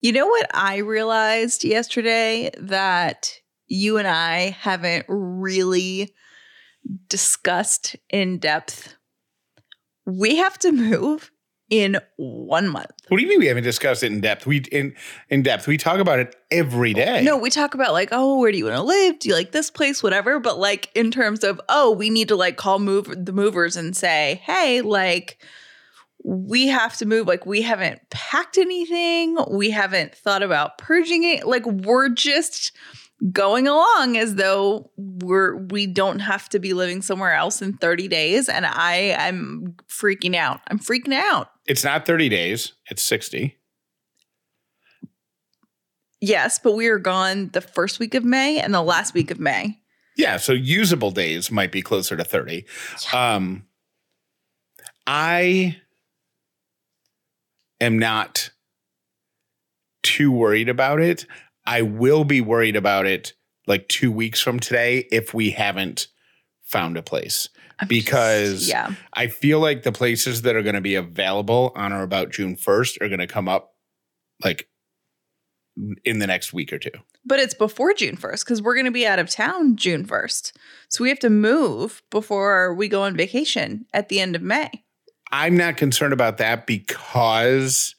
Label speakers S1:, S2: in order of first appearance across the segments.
S1: You know what I realized yesterday that you and I haven't really discussed in depth? We have to move in one month.
S2: What do you mean we haven't discussed it in depth? We in in depth. We talk about it every day.
S1: No, we talk about like, oh, where do you want to live? Do you like this place? Whatever. But like in terms of, oh, we need to like call move the movers and say, hey, like we have to move. Like we haven't packed anything. We haven't thought about purging it. Like we're just going along as though we're we don't have to be living somewhere else in 30 days and i i'm freaking out i'm freaking out
S2: It's not 30 days, it's 60.
S1: yes but we are gone the first week of may and the last week of may
S2: Yeah, so usable days might be closer to 30. Um I am not too worried about it. I will be worried about it like 2 weeks from today if we haven't found a place.
S1: I'm
S2: Because-
S1: just- yeah
S2: I feel like the places that are going to be available on or about June 1st are going to come up like in the next week or two.
S1: but it's before june 1st because we're going to be out of town june 1st so we have to move before we go on vacation at the end of may
S2: I'm not concerned about that because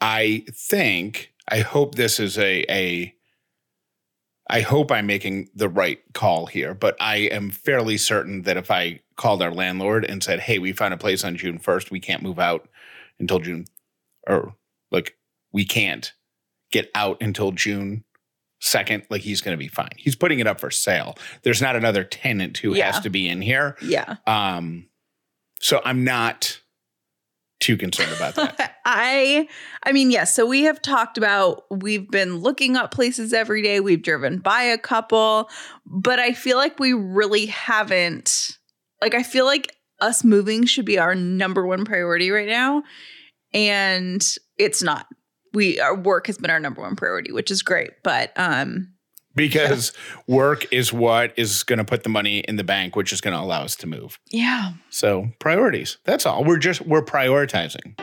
S2: I think I hope this is a a I hope I'm making the right call here, but I am fairly certain that if I called our landlord and said, "Hey, we found a place on June 1st, we can't move out until June or like we can't get out until June 2nd, like he's going to be fine. He's putting it up for sale. There's not another tenant who
S1: Yeah.
S2: has to be in here.
S1: yeah
S2: Um, so I'm not too concerned about that.
S1: I I mean, yes, so we have talked about we've been looking up places every day. We've driven by a couple, but I feel like we really haven't like I feel like us moving should be our number one priority right now and it's not. We our work has been our number one priority, which is great, but um
S2: because work is what is going to put the money in the bank, which is going to allow us to move.
S1: yeah.
S2: So priorities. That's all. We're just we're prioritizing.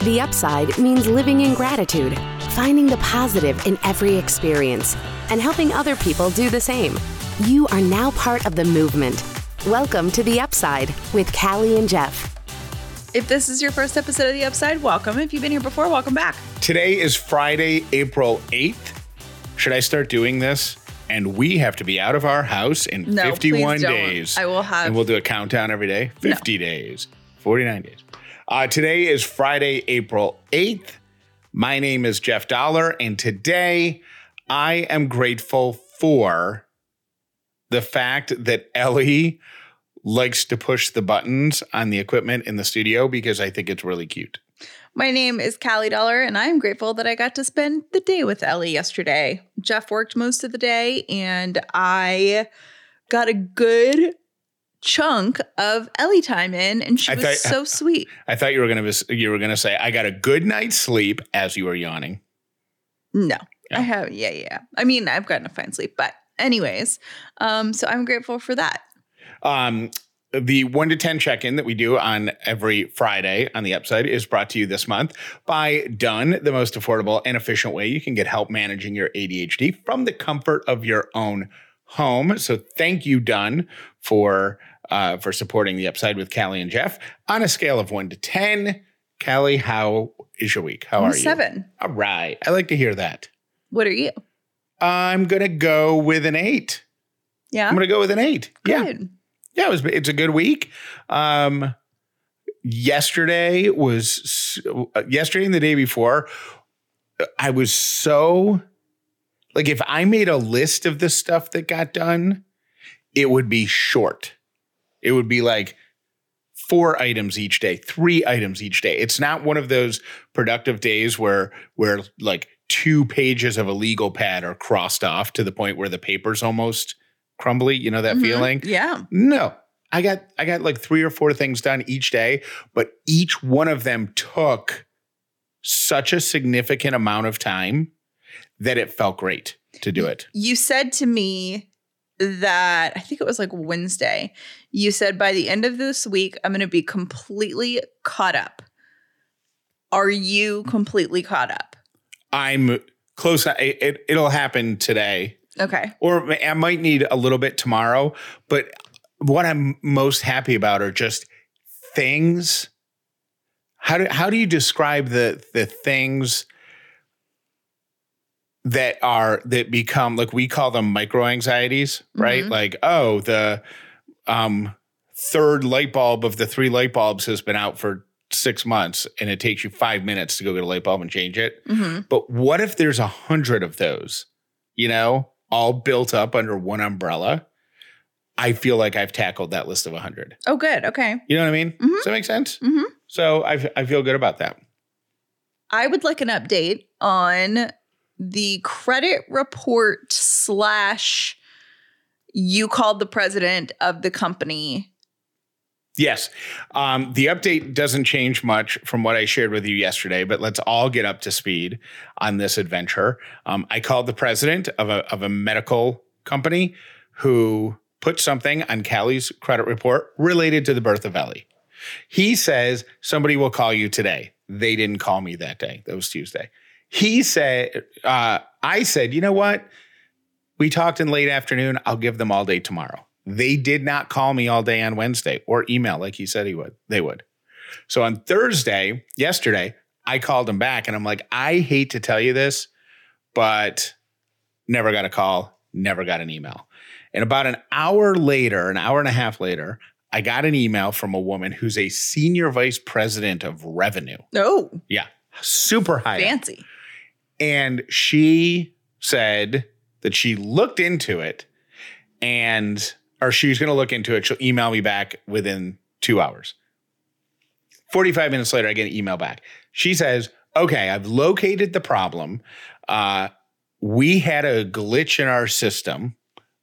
S3: The upside means living in gratitude, finding the positive in every experience, and helping other people do the same. You are now part of the movement. Welcome to The Upside with Callie and Jeff.
S1: If this is your first episode of The Upside, welcome. If you've been here before, welcome back.
S2: Today is Friday, April 8th. Should I start doing this? And we have to be out of our house in
S1: No,
S2: 51
S1: please don't.
S2: days.
S1: I will have-
S2: And we'll do a countdown every day. 50 days, 49 days. Uh, today is Friday, April 8th. My name is Jeff Dollar. And today I am grateful for the fact that Ellie likes to push the buttons on the equipment in the studio because I think it's really cute.
S1: My name is Callie Dollar, and I'm grateful that I got to spend the day with Ellie yesterday. Jeff worked most of the day, and I got a good chunk of Ellie time in, and she
S2: I
S1: was
S2: thought-
S1: so sweet.
S2: I thought you were gonna you were gonna say I got a good night's sleep as you were yawning.
S1: No, oh.
S2: Yeah.
S1: I have, yeah, yeah. I mean, I've gotten a fine sleep, but anyways, um, so I'm grateful for that.
S2: Um, the one to ten check in that we do on every Friday on the upside is brought to you this month by Done, the most affordable and efficient way you can get help managing your ADHD from the comfort of your own home. So thank you, Done, for uh, for supporting the upside with Callie and Jeff on a scale of one to ten. Callie, how is your week? How
S1: I'm
S2: are
S1: a
S2: you?
S1: seven.
S2: All right, I like to hear that.
S1: What are you?
S2: I'm gonna go with an eight.
S1: Yeah,
S2: I'm gonna go with an eight. Yeah,
S1: good.
S2: yeah. It was. It's a good week. Um, yesterday was uh, yesterday and the day before. I was so like if I made a list of the stuff that got done, it would be short. It would be like four items each day, three items each day. It's not one of those productive days where where like two pages of a legal pad are crossed off to the point where the paper's almost crumbly. You know that
S1: Mhm.
S2: feeling?
S1: Yeah.
S2: No. I got I got like three or four things done each day, but each one of them took such a significant amount of time that it felt great to do it.
S1: You said to me that I think it was like Wednesday. You said by the end of this week, I'm going to be completely caught up. Are you completely caught up?
S2: I'm close. It, it, it'll happen today,
S1: Okay.
S2: or I might need a little bit tomorrow. But what I'm most happy about are just things. How do how do you describe the the things that are that become like we call them micro anxieties, right?
S1: Mhm.
S2: Like oh the um third light bulb of the three light bulbs has been out for six months and it takes you five minutes to go get a light bulb and change it.
S1: hmm
S2: But what if there's a hundred of those, you know, all built up under one umbrella? I feel like I've tackled that list of a hundred.
S1: Oh, good. Okay.
S2: You know what I mean?
S1: Mhm.
S2: Does that make sense?
S1: Mhm.
S2: So I, I feel good about that.
S1: I would like an update on the credit report slash you called the president of the company.
S2: Yes. Um, the update doesn't change much from what I shared with you yesterday, but let's all get up to speed on this adventure. Um, I called the president of a, of a medical company who put something on Callie's credit report related to the birth of Ellie. He says somebody will call you today. They didn't call me that day. That was Tuesday. He said, uh, I said, you know what? We talked in late afternoon. I'll give them all day tomorrow. They did not call me all day on Wednesday or email like he said he would. They would. So on Thursday, yesterday, I called him back and I'm like, I hate to tell you this, but never got a call, never got an email. And about an hour later, an hour and a half later, I got an email from a woman who's a senior vice president of revenue.
S1: Oh,
S2: Yeah, super high. up.
S1: fancy.
S2: And she said that she looked into it and, or she's going to look into it. She'll email me back within two hours. 45 minutes later, I get an email back. She says, okay, I've located the problem. Uh, we had a glitch in our system,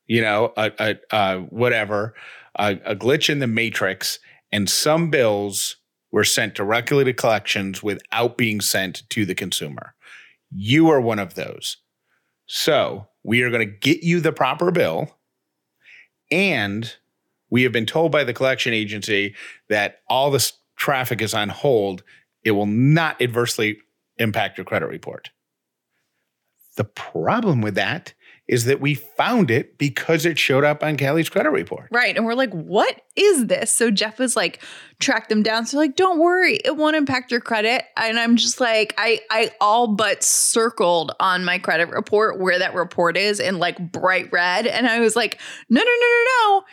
S2: you know, a, a, a whatever, a, a glitch in the matrix, and some bills were sent directly to collections without being sent to the consumer. You are one of those. So we are going to get you the proper bill. And we have been told by the collection agency that all this traffic is on hold. It will not adversely impact your credit report. The problem with that is that we found it because it showed up on Callie's credit report.
S1: Right. And we're like, what is this? So Jeff was like, track them down. So like, don't worry, it won't impact your credit. And I'm just like, I I all but circled on my credit report where that report is in like bright red. And I was like, no, no, no, no, no.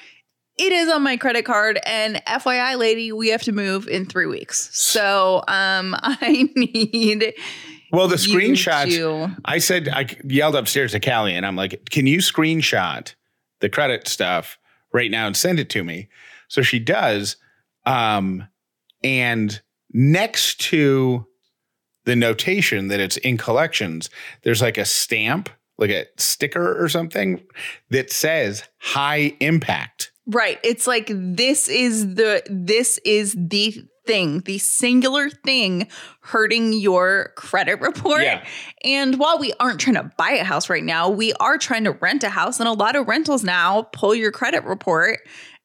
S1: It is on my credit card. And FYI, lady, we have to move in three weeks. So um I need
S2: Well, the screenshots, I said, I yelled upstairs to Callie and I'm like, can you screenshot the credit stuff right now and send it to me? So she does. Um, and next to the notation that it's in collections, there's like a stamp, like a sticker or something that says high impact.
S1: Right. It's like this is the this is the thing, the singular thing hurting your credit report.
S2: Yeah.
S1: And while we aren't trying to buy a house right now, we are trying to rent a house and a lot of rentals now pull your credit report.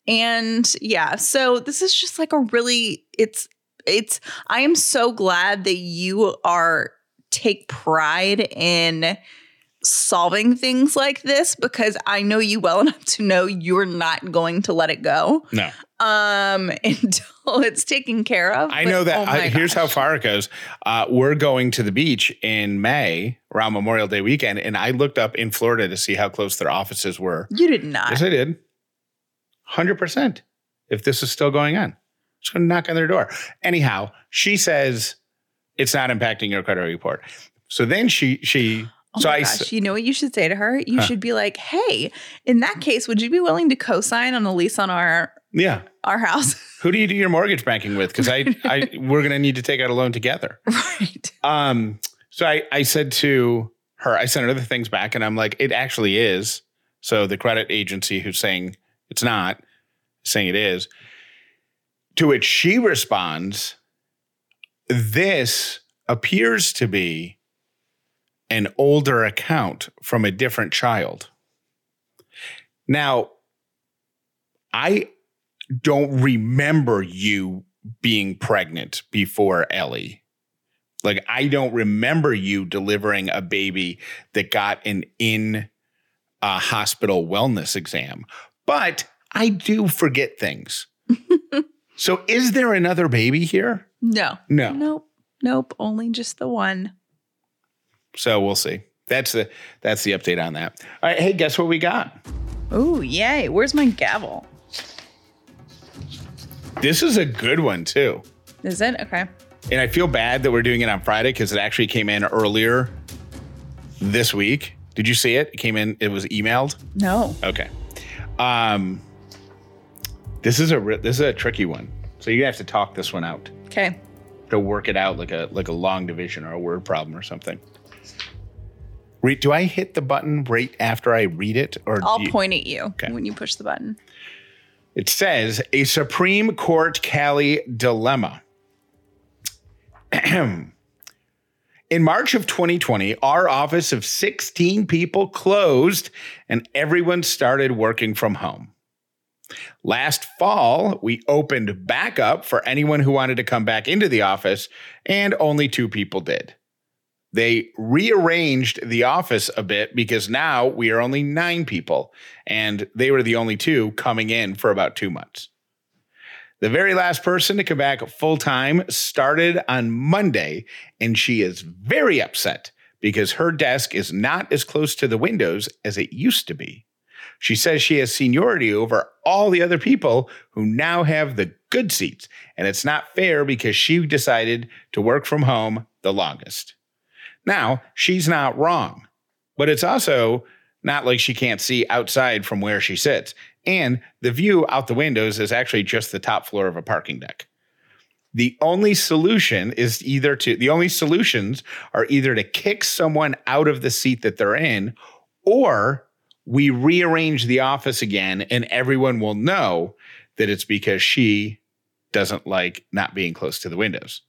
S1: And yeah, so this is just like a really it's it's I am so glad that you are take pride in solving things like this because I know you well enough to know you're not going to let it go
S2: No,
S1: um until it's taken care of.
S2: I
S1: But,
S2: know that.
S1: oh
S2: I, here's how far it goes. Uh, we're going to the beach in May around Memorial Day weekend, and I looked up in Florida to see how close their offices were.
S1: you did not.
S2: Yes, I did. Hundred percent. If this is still going on, just going to knock on their door. Anyhow, she says it's not impacting your credit report. So then she she
S1: Oh
S2: so I
S1: gosh, you know what you should say to her? You
S2: Huh.
S1: should be like, "Hey, in that case, would you be willing to co-sign on a lease on our
S2: yeah.
S1: our house?"
S2: Who do you do your mortgage banking with? Because I I we're going to need to take out a loan together.
S1: right.
S2: Um, so I, I said to her, I sent her the things back, and I'm like, it actually is. So the credit agency who's saying it's not, saying it is. To which she responds, this appears to be an older account from a different child. Now, I don't remember you being pregnant before Ellie. Like, I don't remember you delivering a baby that got an in uh, hospital wellness exam, but I do forget things. so, is there another baby here?
S1: No.
S2: No.
S1: Nope. Nope. Only just the one.
S2: So we'll see. That's the that's the update on that. All right. Hey, guess what we got?
S1: Oh, yay. Where's my gavel?
S2: This is a good one too.
S1: Is it? Okay.
S2: And I feel bad that we're doing it on Friday because it actually came in earlier this week. Did you see it? It came in. It was emailed.
S1: No.
S2: Okay. Um, this is a this is a tricky one. So you have to talk this one out
S1: Okay.
S2: to work it out like a like a long division or a word problem or something. Do I hit the button right after I read it, or
S1: I'll
S2: you-
S1: point at you
S2: Okay.
S1: when you push the button.
S2: It says a Supreme Court Callie dilemma. In March of 2020, our office of 16 people closed and everyone started working from home. Last fall, we opened back up for anyone who wanted to come back into the office, and only two people did. They rearranged the office a bit because now we are only nine people, and they were the only two coming in for about two months. The very last person to come back full time started on Monday, and she is very upset because her desk is not as close to the windows as it used to be. She says she has seniority over all the other people who now have the good seats, and it's not fair because she decided to work from home the longest. Now, she's not wrong, but it's also not like she can't see outside from where she sits. And the view out the windows is actually just the top floor of a parking deck. The only solution is either to, the only solutions are either to kick someone out of the seat that they're in, or we rearrange the office again and everyone will know that it's because she doesn't like not being close to the windows.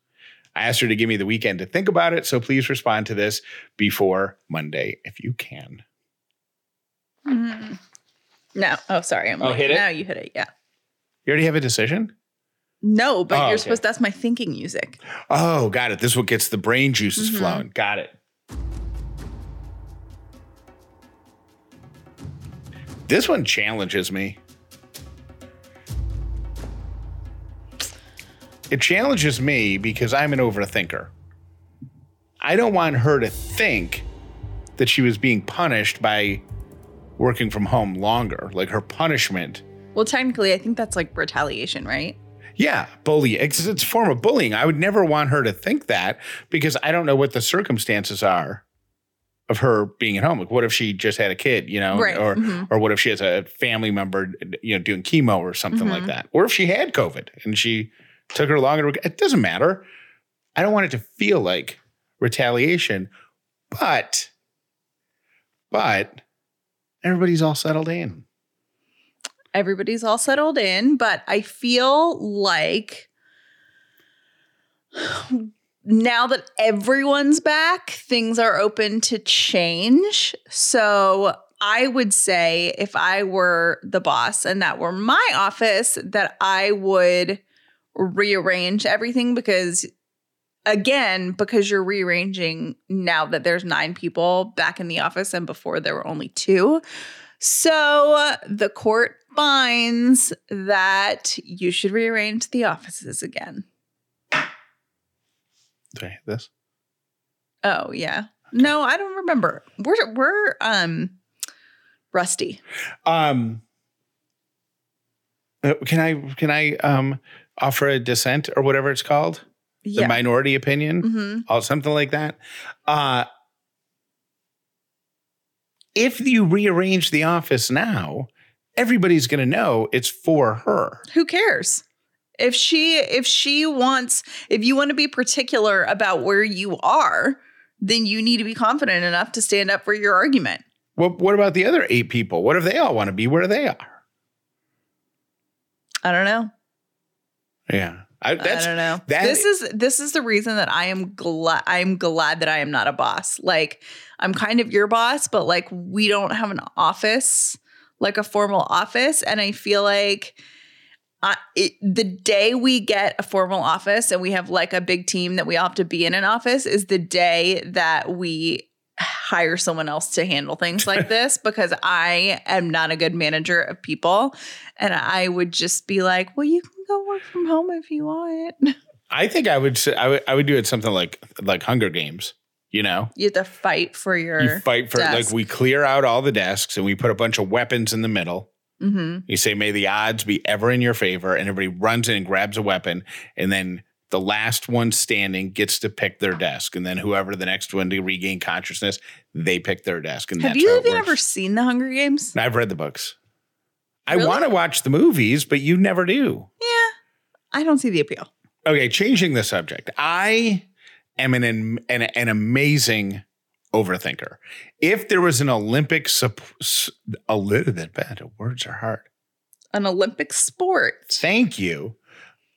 S2: I asked her to give me the weekend to think about it, so please respond to this before Monday if you can.
S1: Mm. No. Oh, sorry. I'm
S2: Oh,
S1: like,
S2: hit it?
S1: Now you hit it. Yeah.
S2: You already have a decision?
S1: No, but
S2: Oh,
S1: you're
S2: okay.
S1: supposed. That's my thinking music.
S2: Oh, got it. This is what gets the brain juices
S1: Mhm.
S2: flowing. Got it. This one challenges me. It challenges me because I'm an overthinker. I don't want her to think that she was being punished by working from home longer. Like her punishment
S1: Well, technically, I think that's like retaliation, right?
S2: Yeah, bullying. It's, it's a form of bullying. I would never want her to think that because I don't know what the circumstances are of her being at home. Like, what if she just had a kid, you know,
S1: Right.
S2: or
S1: Mhm.
S2: or what if she has a family member, you know, doing chemo or something like
S1: Mhm.
S2: that, or if she had COVID and she took her longer. It doesn't matter. I don't want it to feel like retaliation, but but everybody's all settled in.
S1: Everybody's all settled in, but I feel like now that everyone's back, things are open to change. So I would say if I were the boss and that were my office, that I would rearrange everything because again, because you're rearranging now that there's nine people back in the office and before there were only two. So the court finds that you should rearrange the offices again.
S2: Do I hit this?
S1: Oh yeah. No, I don't remember. We're we're um rusty.
S2: Um, uh, can I can I um offer a dissent or whatever it's called, the minority opinion,
S1: hmm
S2: or something like that? Uh, if you rearrange the office now, everybody's going to know it's for her.
S1: Who cares? If she if she wants if you want to be particular about where you are, then you need to be confident enough to stand up for your argument.
S2: What what about the other eight people? What if they all want to be where they are?
S1: I don't know.
S2: Yeah, I, that's
S1: I don't know. this is this is the reason that I am glad I'm glad that I am not a boss. Like I'm kind of your boss, but like we don't have an office like a formal office. And I feel like uh, it, the day we get a formal office and we have like a big team that we all have to be in an office is the day that we hire someone else to handle things like this because I am not a good manager of people. And I would just be like, well, you can go work from home if you want.
S2: I think I would say I would I would do it something like like Hunger Games. You know,
S1: You have to fight for your.
S2: you fight for like we clear out all the desks and we put a bunch of weapons in the middle.
S1: hmm
S2: You say, "May the odds be ever in your favor," and everybody runs in and grabs a weapon, and then the last one standing gets to pick their desk, and then whoever the next one to regain consciousness, they pick their desk. And
S1: Have you even ever seen the Hunger Games?
S2: I've read the books. I want to watch the movies, but you never do.
S1: Yeah. I don't see the appeal.
S2: Okay, changing the subject. I am an an, an amazing overthinker. If there was an Olympic sup- a little bit bad, words are hard.
S1: An Olympic sport.
S2: Thank you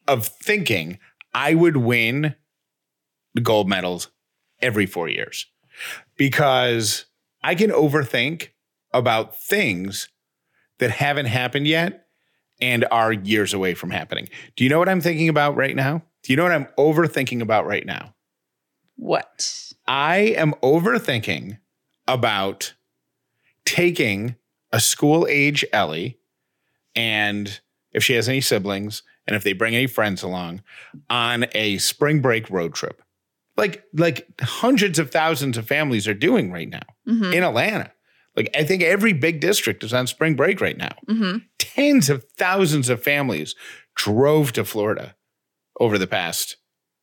S2: of thinking I would win the gold medals every 4 years because I can overthink about things that haven't happened yet and are years away from happening. Do you know what I'm thinking about right now? Do you know what I'm overthinking about right now?
S1: What?
S2: I am overthinking about taking a school age Ellie and if she has any siblings and if they bring any friends along on a spring break road trip. Like like hundreds of thousands of families are doing right now
S1: hmm
S2: in Atlanta. Like I think every big district is on spring break right now.
S1: hmm
S2: Tens of thousands of families drove to Florida over the past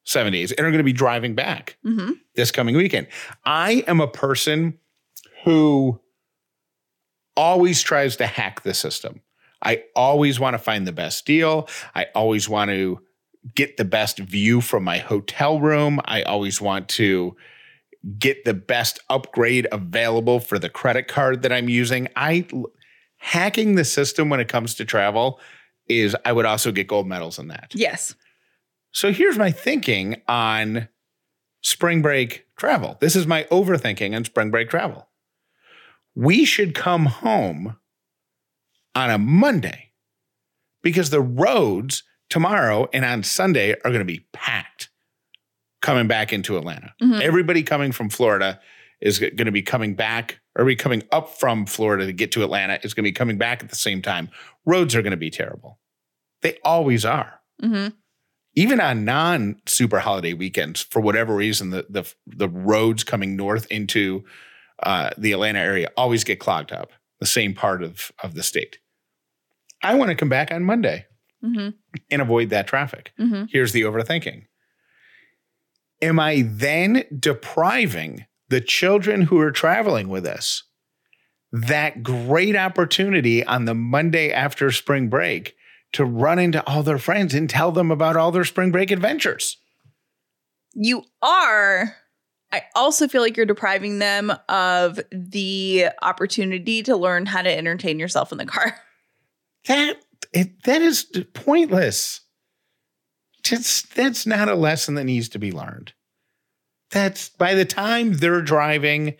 S2: 7 days and are going to be driving back
S1: hmm
S2: this coming weekend. I am a person who always tries to hack the system. I always want to find the best deal. I always want to get the best view from my hotel room. I always want to get the best upgrade available for the credit card that I'm using. I hacking the system when it comes to travel is I would also get gold medals in that.
S1: Yes.
S2: So here's my thinking on spring break travel. This is my overthinking on spring break travel. We should come home on a Monday because the roads tomorrow and on Sunday are going to be packed coming back into Atlanta.
S1: Mhm.
S2: Everybody coming from Florida is going to be coming back or be coming up from Florida to get to Atlanta is going to be coming back at the same time. Roads are going to be terrible. They always are
S1: hmm
S2: even on non super holiday weekends, for whatever reason, the the the roads coming north into uh, the Atlanta area always get clogged up. The same part of of the state. I want to come back on Monday
S1: hmm
S2: and avoid that traffic.
S1: hmm
S2: Here's the overthinking. Am I then depriving the children who are traveling with us that great opportunity on the Monday after spring break to run into all their friends and tell them about all their spring break adventures?
S1: You are. I also feel like you're depriving them of the opportunity to learn how to entertain yourself in the car.
S2: That it, that is pointless. Just that's not a lesson that needs to be learned. That's by the time they're driving,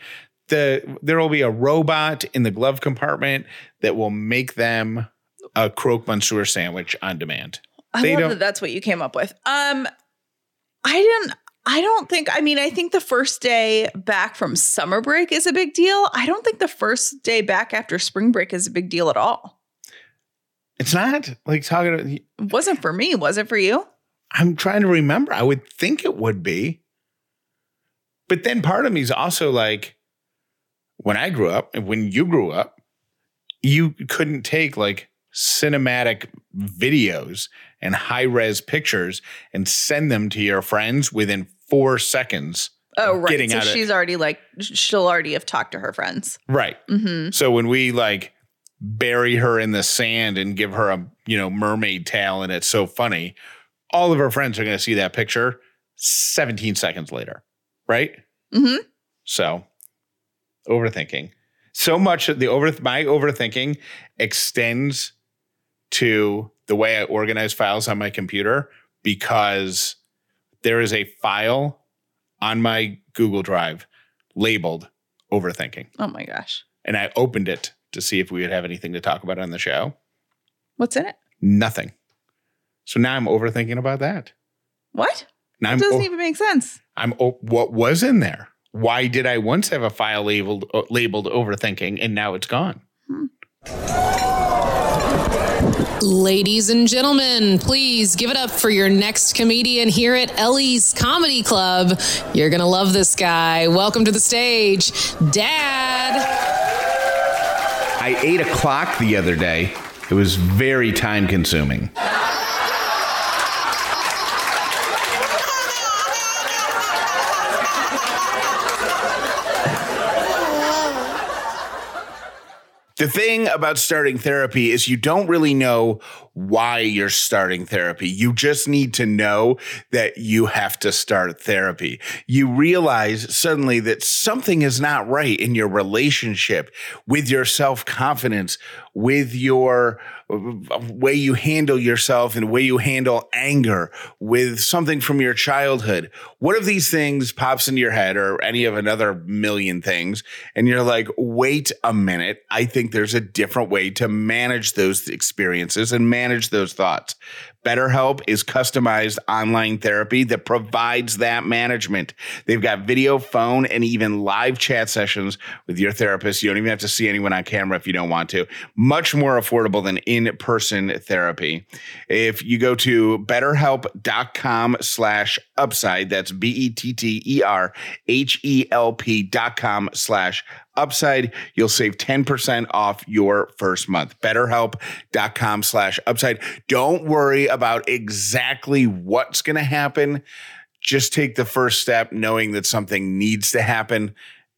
S2: the there will be a robot in the glove compartment that will make them a croque monsieur sandwich on demand.
S1: I
S2: They
S1: love that that's what you came up with. Um, I didn't. I don't think. I mean, I think the first day back from summer break is a big deal. I don't think the first day back after spring break is a big deal at all.
S2: It's not like talking.
S1: It wasn't for me. Was it for you?
S2: I'm trying to remember. I would think it would be. But then part of me is also like, when I grew up and when you grew up, you couldn't take like cinematic videos and high res pictures and send them to your friends within four seconds.
S1: Oh, right.
S2: Getting
S1: so
S2: out of-
S1: she's already like she'll already have talked to her friends.
S2: Right.
S1: Mm-hmm.
S2: So when we like bury her in the sand and give her a, you know, mermaid tail and it's so funny, all of her friends are going to see that picture 17 seconds later. Right.
S1: hmm
S2: So overthinking. So much of the over my overthinking extends to the way I organize files on my computer because there is a file on my Google Drive labeled overthinking
S1: Oh my gosh.
S2: and I opened it to see if we would have anything to talk about on the show.
S1: What's in it?
S2: Nothing. So now I'm overthinking about that.
S1: What?
S2: Now
S1: It
S2: I'm
S1: doesn't
S2: o-
S1: even make sense.
S2: I'm o- what was in there? Why did I once have a file labeled uh, labeled overthinking and now it's gone?
S4: Ladies and gentlemen, please give it up for your next comedian here at Ellie's Comedy Club. You're going to love this guy. Welcome to the stage, Dad.
S2: I ate a clock the other day. It was very time consuming. The thing about starting therapy is you don't really know why you're starting therapy. You just need to know that you have to start therapy. You realize suddenly that something is not right in your relationship with your self confidence, with your way you handle yourself and the way you handle anger, with something from your childhood. One of these things pops into your head or any of another million things, and you're like, wait a minute. I think there's a different way to manage those experiences and manage those thoughts. BetterHelp is customized online therapy that provides that management. They've got video, phone, and even live chat sessions with your therapist. You don't even have to see anyone on camera if you don't want to. Much more affordable than in-person therapy. If you go to betterhelp.com slash upside, that's B-E-T-T-E-R-H-E-L-P dot com slash upside, you'll save 10% off your first month. BetterHelp.com slash upside. Don't worry about exactly what's going to happen. Just take the first step knowing that something needs to happen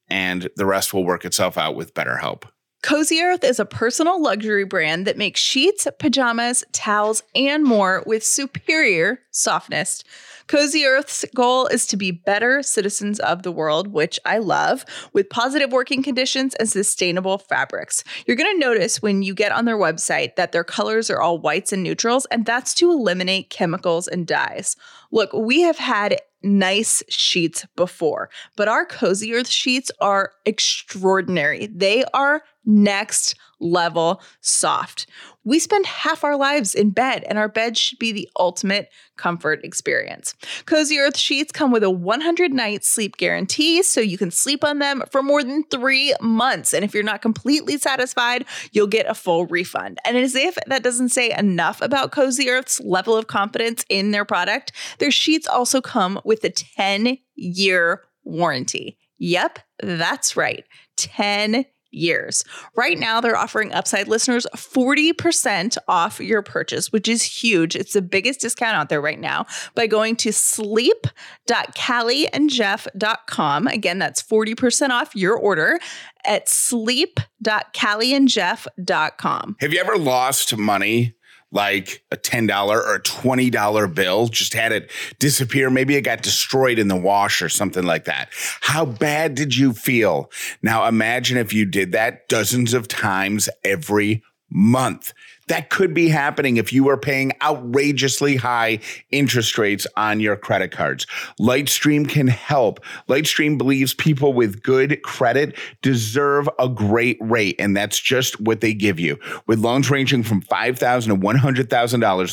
S2: and the rest will work itself out with BetterHelp.
S1: Cozy Earth is a personal luxury brand that makes sheets, pajamas, towels, and more with superior softness. Cozy Earth's goal is to be better citizens of the world, which I love, with positive working conditions and sustainable fabrics. You're going to notice when you get on their website that their colors are all whites and neutrals, and that's to eliminate chemicals and dyes. Look, we have had nice sheets before, but our Cozy Earth sheets are extraordinary. They are next level soft. We spend half our lives in bed, and our bed should be the ultimate comfort experience. Cozy Earth sheets come with a 100 night sleep guarantee, so you can sleep on them for more than three months. And if you're not completely satisfied, you'll get a full refund. And as if that doesn't say enough about Cozy Earth's level of confidence in their product, their sheets also come with a 10 year warranty. Yep, that's right. 10 years. Right now, they're offering Upside listeners 40% off your purchase, which is huge. It's the biggest discount out there right now by going to sleep.callieandjeff.com. Again, that's 40% off your order at sleep.callieandjeff.com.
S2: Have you ever lost money? Like a $10 or a $20 bill, just had it disappear. Maybe it got destroyed in the wash or something like that. How bad did you feel? Now imagine if you did that dozens of times every month. That could be happening if you are paying outrageously high interest rates on your credit cards. Lightstream can help. Lightstream believes people with good credit deserve a great rate, and that's just what they give you. With loans ranging from $5,000 to $100,000,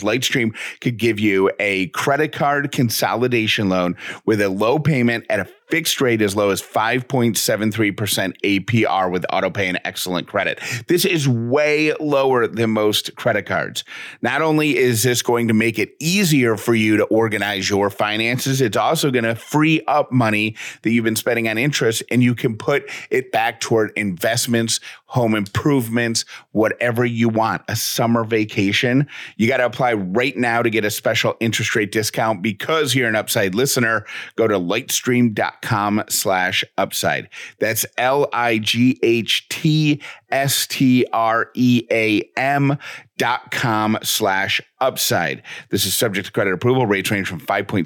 S2: Lightstream could give you a credit card consolidation loan with a low payment at a fixed rate as low as 5.73% APR with autopay and excellent credit. This is way lower than most credit cards. Not only is this going to make it easier for you to organize your finances, it's also going to free up money that you've been spending on interest and you can put it back toward investments, home improvements, whatever you want, a summer vacation. You got to apply right now to get a special interest rate discount because you're an upside listener. Go to lightstream.com slash upside. That's L I G H T S T R E A M dot com slash upside. This is subject to credit approval. Rates range from 5.73%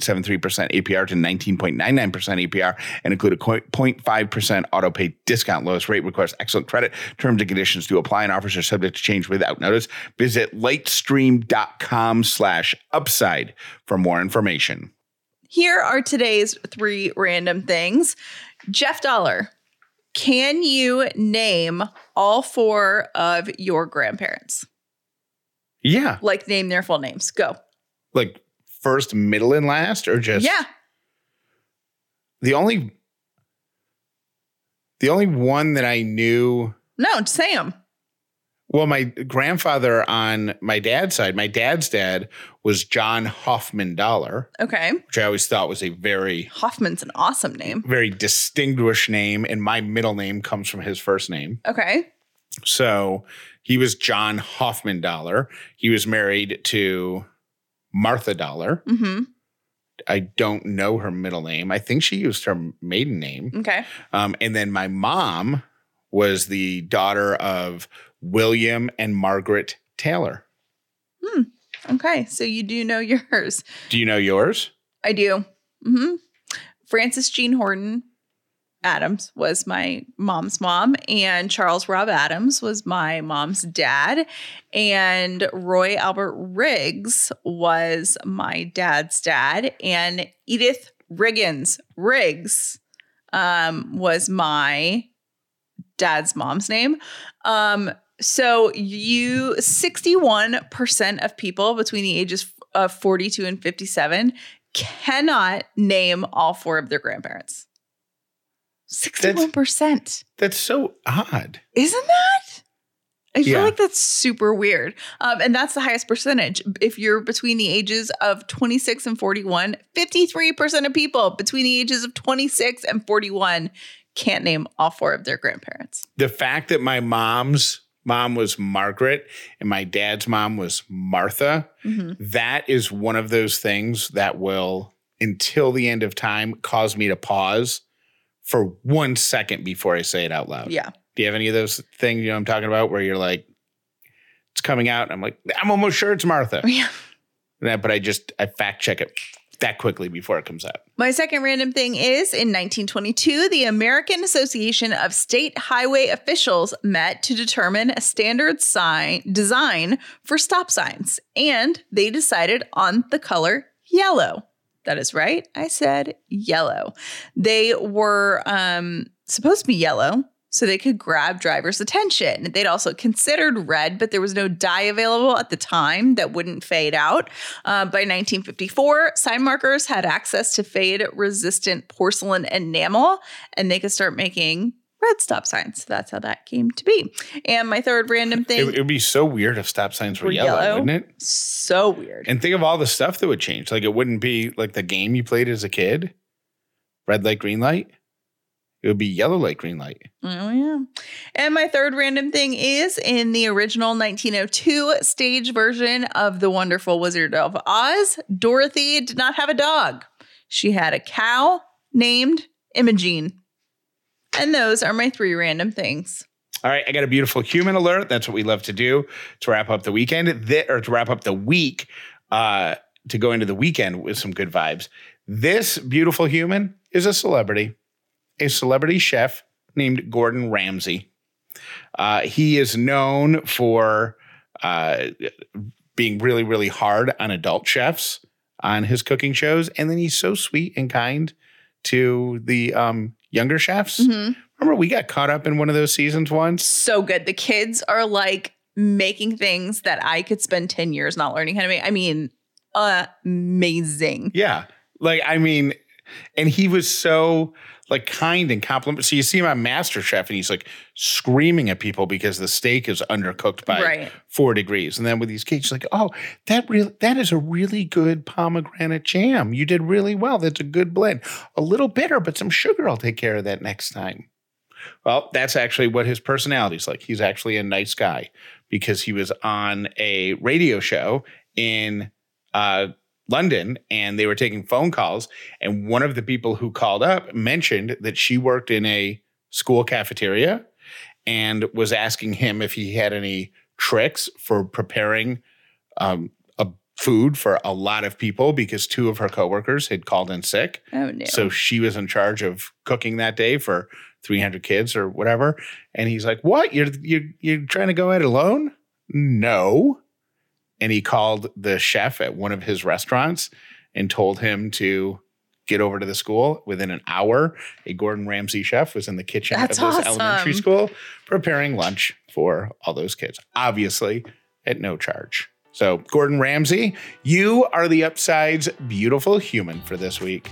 S2: APR to 19.99% APR and include a 0.5% auto pay discount. Lowest rate requires excellent credit. Terms and conditions do apply and offers are subject to change without notice. Visit lightstream.com slash upside for more information.
S1: Here are today's three random things. Jeff Dollar. Can you name all four of your grandparents?
S2: Yeah.
S1: Like name their full names. Go.
S2: Like first, middle, and last, or just
S1: yeah.
S2: the only the only one that I knew
S1: No, Sam.
S2: well, my grandfather on my dad's side, my dad's dad was John Hoffman Dollar,
S1: Okay.
S2: which I always thought was a very,
S1: Hoffman's an awesome name.
S2: very distinguished name. And my middle name comes from his first name.
S1: Okay.
S2: So he was John Hoffman Dollar. He was married to Martha Dollar.
S1: Mm-hmm.
S2: I don't know her middle name. I think she used her maiden name.
S1: Okay.
S2: Um, and then my mom was the daughter of William and Margaret Taylor. Hmm.
S1: Okay. So you do know yours.
S2: Do you know yours?
S1: I do. hmm Frances Jean Horton Adams was my mom's mom, and Charles Rob Adams was my mom's dad, and Roy Albert Riggs was my dad's dad, and Edith Riggins Riggs um, was my dad's mom's name. Um, so you 61% of people between the ages of 42 and 57 cannot name all four of their grandparents. 61%.
S2: That's so odd.
S1: Isn't that? I feel
S2: Yeah.
S1: like that's super weird. Um, and that's the highest percentage. If you're between the ages of 26 and 41, 53% of people between the ages of 26 and 41 can't name all four of their grandparents.
S2: The fact that my mom's mom was Margaret and my dad's mom was Martha,
S1: Mhm.
S2: that is one of those things that will, until the end of time, cause me to pause for one second before I say it out loud.
S1: Yeah.
S2: Do you have any of those things you know I'm talking about where you're like, it's coming out? And I'm like, I'm almost sure it's Martha.
S1: Yeah.
S2: Yeah, but I just I fact check it that quickly before it comes out.
S1: My second random thing is in 1922, the American Association of State Highway Officials met to determine a standard sign design for stop signs, and they decided on the color yellow. That is right. I said yellow. They were um, supposed to be yellow so they could grab drivers' attention. They'd also considered red, but there was no dye available at the time that wouldn't fade out. Uh, by 1954, sign markers had access to fade resistant porcelain enamel, and they could start making red stop signs. So that's how that came to be. And my third random thing,
S2: it would be so weird if stop signs were
S1: Were
S2: yellow,
S1: yellow?
S2: wouldn't it?
S1: so weird.
S2: And think of all the stuff that would change. Like it wouldn't be like the game you played as a kid, red light, green light. It would be yellow light, green light.
S1: Oh, yeah. And my third random thing is in the original 1902 stage version of The Wonderful Wizard of Oz, Dorothy did not have a dog. She had a cow named Imogene. And those are my three random things.
S2: All right, I got a beautiful human alert. That's what we love to do to wrap up the weekend, Thi- or to wrap up the week, uh, to go into the weekend with some good vibes. This beautiful human is a celebrity, a celebrity chef named Gordon Ramsay. Uh, he is known for uh, being really, really hard on adult chefs on his cooking shows, and then he's so sweet and kind to the um, younger chefs.
S1: Mhm.
S2: Remember, we got caught up in one of those seasons once.
S1: So good. The kids are like making things that I could spend 10 years not learning how to make. I mean, amazing.
S2: Yeah. Like, I mean, and he was so like kind and compliment. So you see him on MasterChef and he's like screaming at people because the steak is undercooked by
S1: Right.
S2: four degrees. And then with these cakes, like, oh, that real that is a really good pomegranate jam. You did really well. That's a good blend. A little bitter, but some sugar. I'll take care of that next time. Well, that's actually what his personality's like. He's actually a nice guy because he was on a radio show in uh, London and they were taking phone calls. And one of the people who called up mentioned that she worked in a school cafeteria and was asking him if he had any tricks for preparing um, a food for a lot of people because two of her coworkers had called in sick.
S1: Oh, no.
S2: So she was in charge of cooking that day for 300 kids or whatever. And he's like, "What? You're you're you're trying to go at it alone?" No. And he called the chef at one of his restaurants and told him to get over to the school. Within an hour, a Gordon Ramsay chef was in the kitchen
S1: That's
S2: of this
S1: awesome.
S2: elementary school preparing lunch for all those kids, obviously at no charge. So, Gordon Ramsay, you are the Upside's beautiful human for this week.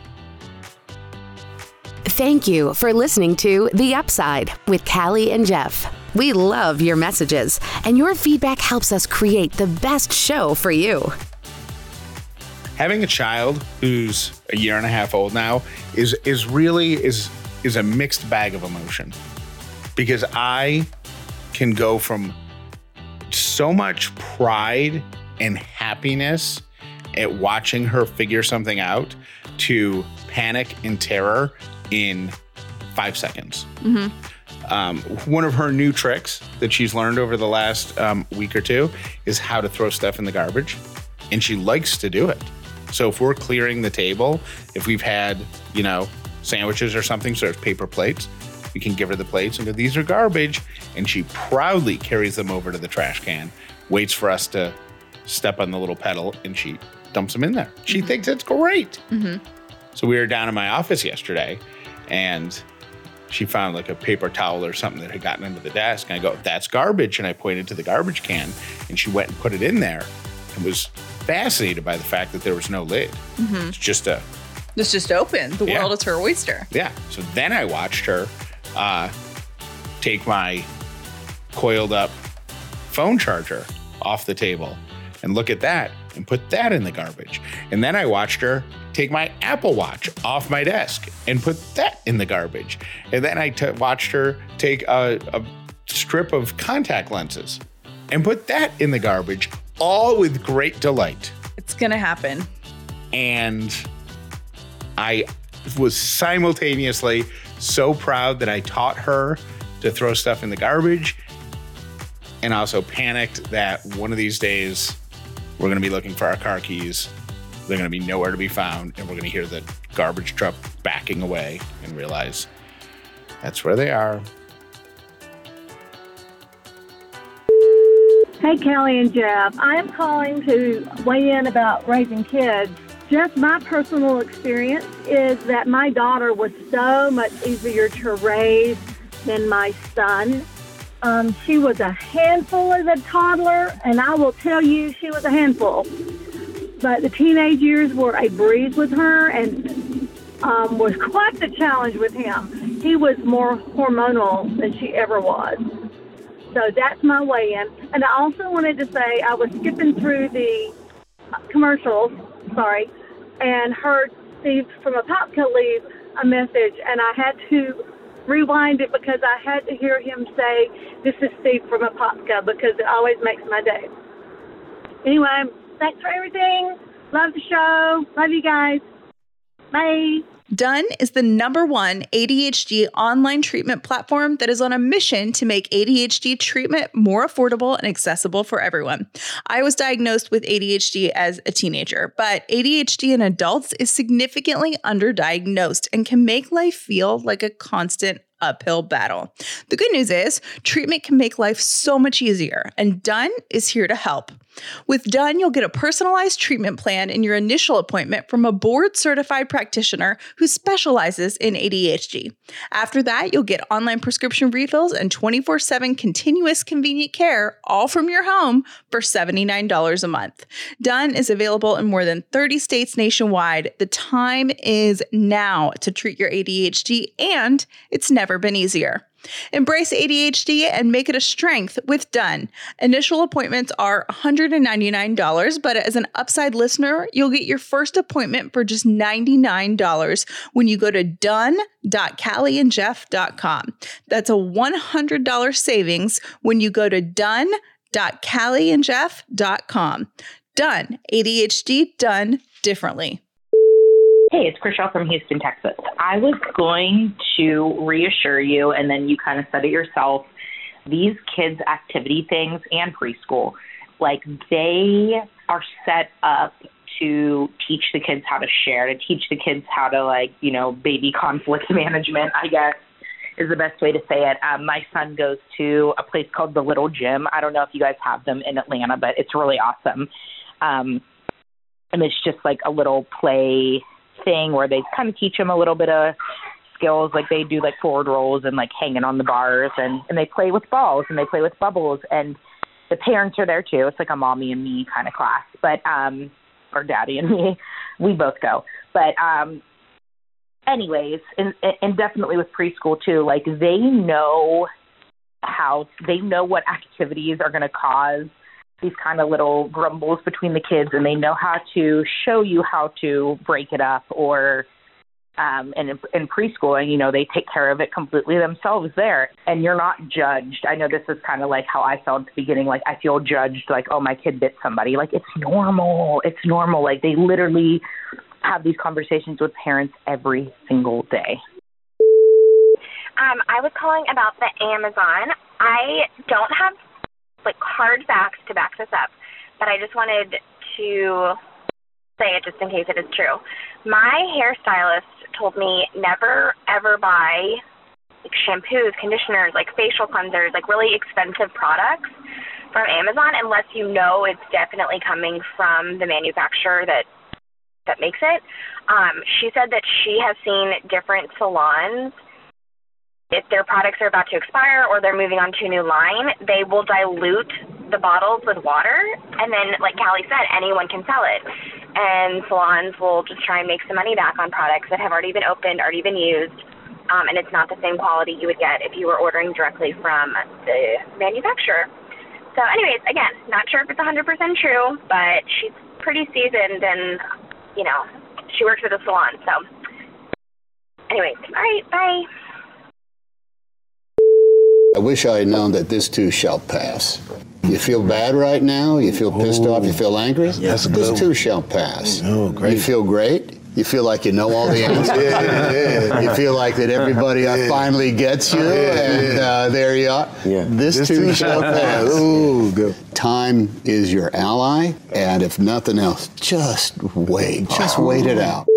S3: Thank you for listening to The Upside with Callie and Jeff. We love your messages, and your feedback helps us create the best show for you.
S2: having a child who's a year and a half old now is is really is is a mixed bag of emotion because I can go from so much pride and happiness at watching her figure something out to panic and terror in five seconds. Mm-hmm. Um, one of her new tricks that she's learned over the last um, week or two is how to throw stuff in the garbage, and she likes to do it. So if we're clearing the table, if we've had you know sandwiches or something, so there's paper plates, we can give her the plates and go, "These are garbage," and she proudly carries them over to the trash can, waits for us to step on the little pedal, and she dumps them in there. She thinks it's great. So we were down in my office yesterday, and she found like a paper towel or something that had gotten under the desk. And I go, that's garbage. And I pointed to the garbage can and she went and put it in there and was fascinated by the fact that there was no lid. It's just a,
S1: It's just open. The
S2: Yeah.
S1: world is her oyster.
S2: yeah. So then I watched her uh, take my coiled up phone charger off the table and look at that and put that in the garbage. And then I watched her take my Apple Watch off my desk and put that in the garbage. And then I t- watched her take a, a strip of contact lenses and put that in the garbage, all with great delight
S1: It's gonna happen.
S2: and I was simultaneously so proud that I taught her to throw stuff in the garbage and also panicked that one of these days we're going to be looking for our car keys. They're going to be nowhere to be found and we're going to hear the garbage truck backing away and realize that's where they are.
S5: Hey, Callie and Jeff. I am calling to weigh in about raising kids. Just my personal experience is that my daughter was so much easier to raise than my son. Um, she was a handful as a toddler, and I will tell you, she was a handful. But the teenage years were a breeze with her, and um, was quite the challenge with him. He was more hormonal than she ever was. So that's my weigh in. And I also wanted to say I was skipping through the commercials, sorry, and heard Steve from Apopka leave a message, and I had to rewind it because I had to hear him say, This is Steve from Apopka, because it always makes my day. Anyway, thanks for everything. Love the show. Love you guys. Bye.
S1: Done is the number one ADHD online treatment platform that is on a mission to make ADHD treatment more affordable and accessible for everyone. I was diagnosed with ADHD as a teenager, but ADHD in adults is significantly underdiagnosed and can make life feel like a constant uphill battle. The good news is treatment can make life so much easier, and Done is here to help. With Done, you'll get a personalized treatment plan in your initial appointment from a board certified practitioner who specializes in ADHD. After that, you'll get online prescription refills and 24 7 continuous convenient care, all from your home for $79 a month. Done is available in more than 30 states nationwide. The time is now to treat your ADHD, and it's never been easier. Embrace ADHD and make it a strength with Done. Initial appointments are $199, but as an upside listener, you'll get your first appointment for just $99 when you go to done.callieandjeff.com. That's a $100 savings when you go to done.callieandjeff.com. Done. ADHD done differently.
S6: Hey, it's Chriselle from Houston, Texas. I was going to reassure you, and then you kind of said it yourself. These kids' activity things and preschool, like they are set up to teach the kids how to share, to teach the kids how to, like, you know, baby conflict management, I guess is the best way to say it. Um, my son goes to a place called the Little Gym. I don't know if you guys have them in Atlanta, but it's really awesome. Um, and it's just like a little play thing where they kind of teach them a little bit of skills like they do like forward rolls and like hanging on the bars and and they play with balls and they play with bubbles and the parents are there too. It's like a mommy and me kind of class but um or daddy and me. We both go. But um anyways and and definitely with preschool too like they know how they know what activities are going to cause these kind of little grumbles between the kids and they know how to show you how to break it up or um, and in, in preschool, you know, they take care of it completely themselves there, and you're not judged. I know this is kind of like how I felt at the beginning. Like I feel judged, like oh my kid bit somebody. Like it's normal. It's normal. Like they literally have these conversations with parents every single day.
S7: Um, I was calling about the Amazon. I don't have like hard facts to back this up, but I just wanted to say it just in case it is true. My hairstylist told me never ever buy like shampoos, conditioners, like facial cleansers, like really expensive products from Amazon unless you know it's definitely coming from the manufacturer that that makes it. Um, she said that she has seen different salons if their products are about to expire or they're moving on to a new line, they will dilute the bottles with water and then like Callie said, anyone can sell it and salons will just try and make some money back on products that have already been opened, already been used, um, and it's not the same quality you would get if you were ordering directly from the manufacturer. So, anyways, again, not sure if it's 100% true, but she's pretty seasoned and, you know, she works at a salon. So, anyways, all right, bye.
S8: I wish I had known that this too shall pass. You feel bad right now? You feel pissed off? You feel angry?
S9: That's
S8: this
S9: good.
S8: too shall pass.
S9: Oh, great.
S8: You feel great? You feel like you know all the answers?
S9: Yeah, yeah.
S8: You feel like that everybody uh, finally gets you, and uh, there you are.
S9: Yeah.
S8: This, too shall pass.
S9: Ooh, good.
S8: Time is your ally, and if nothing else, just wait. Just wait it out.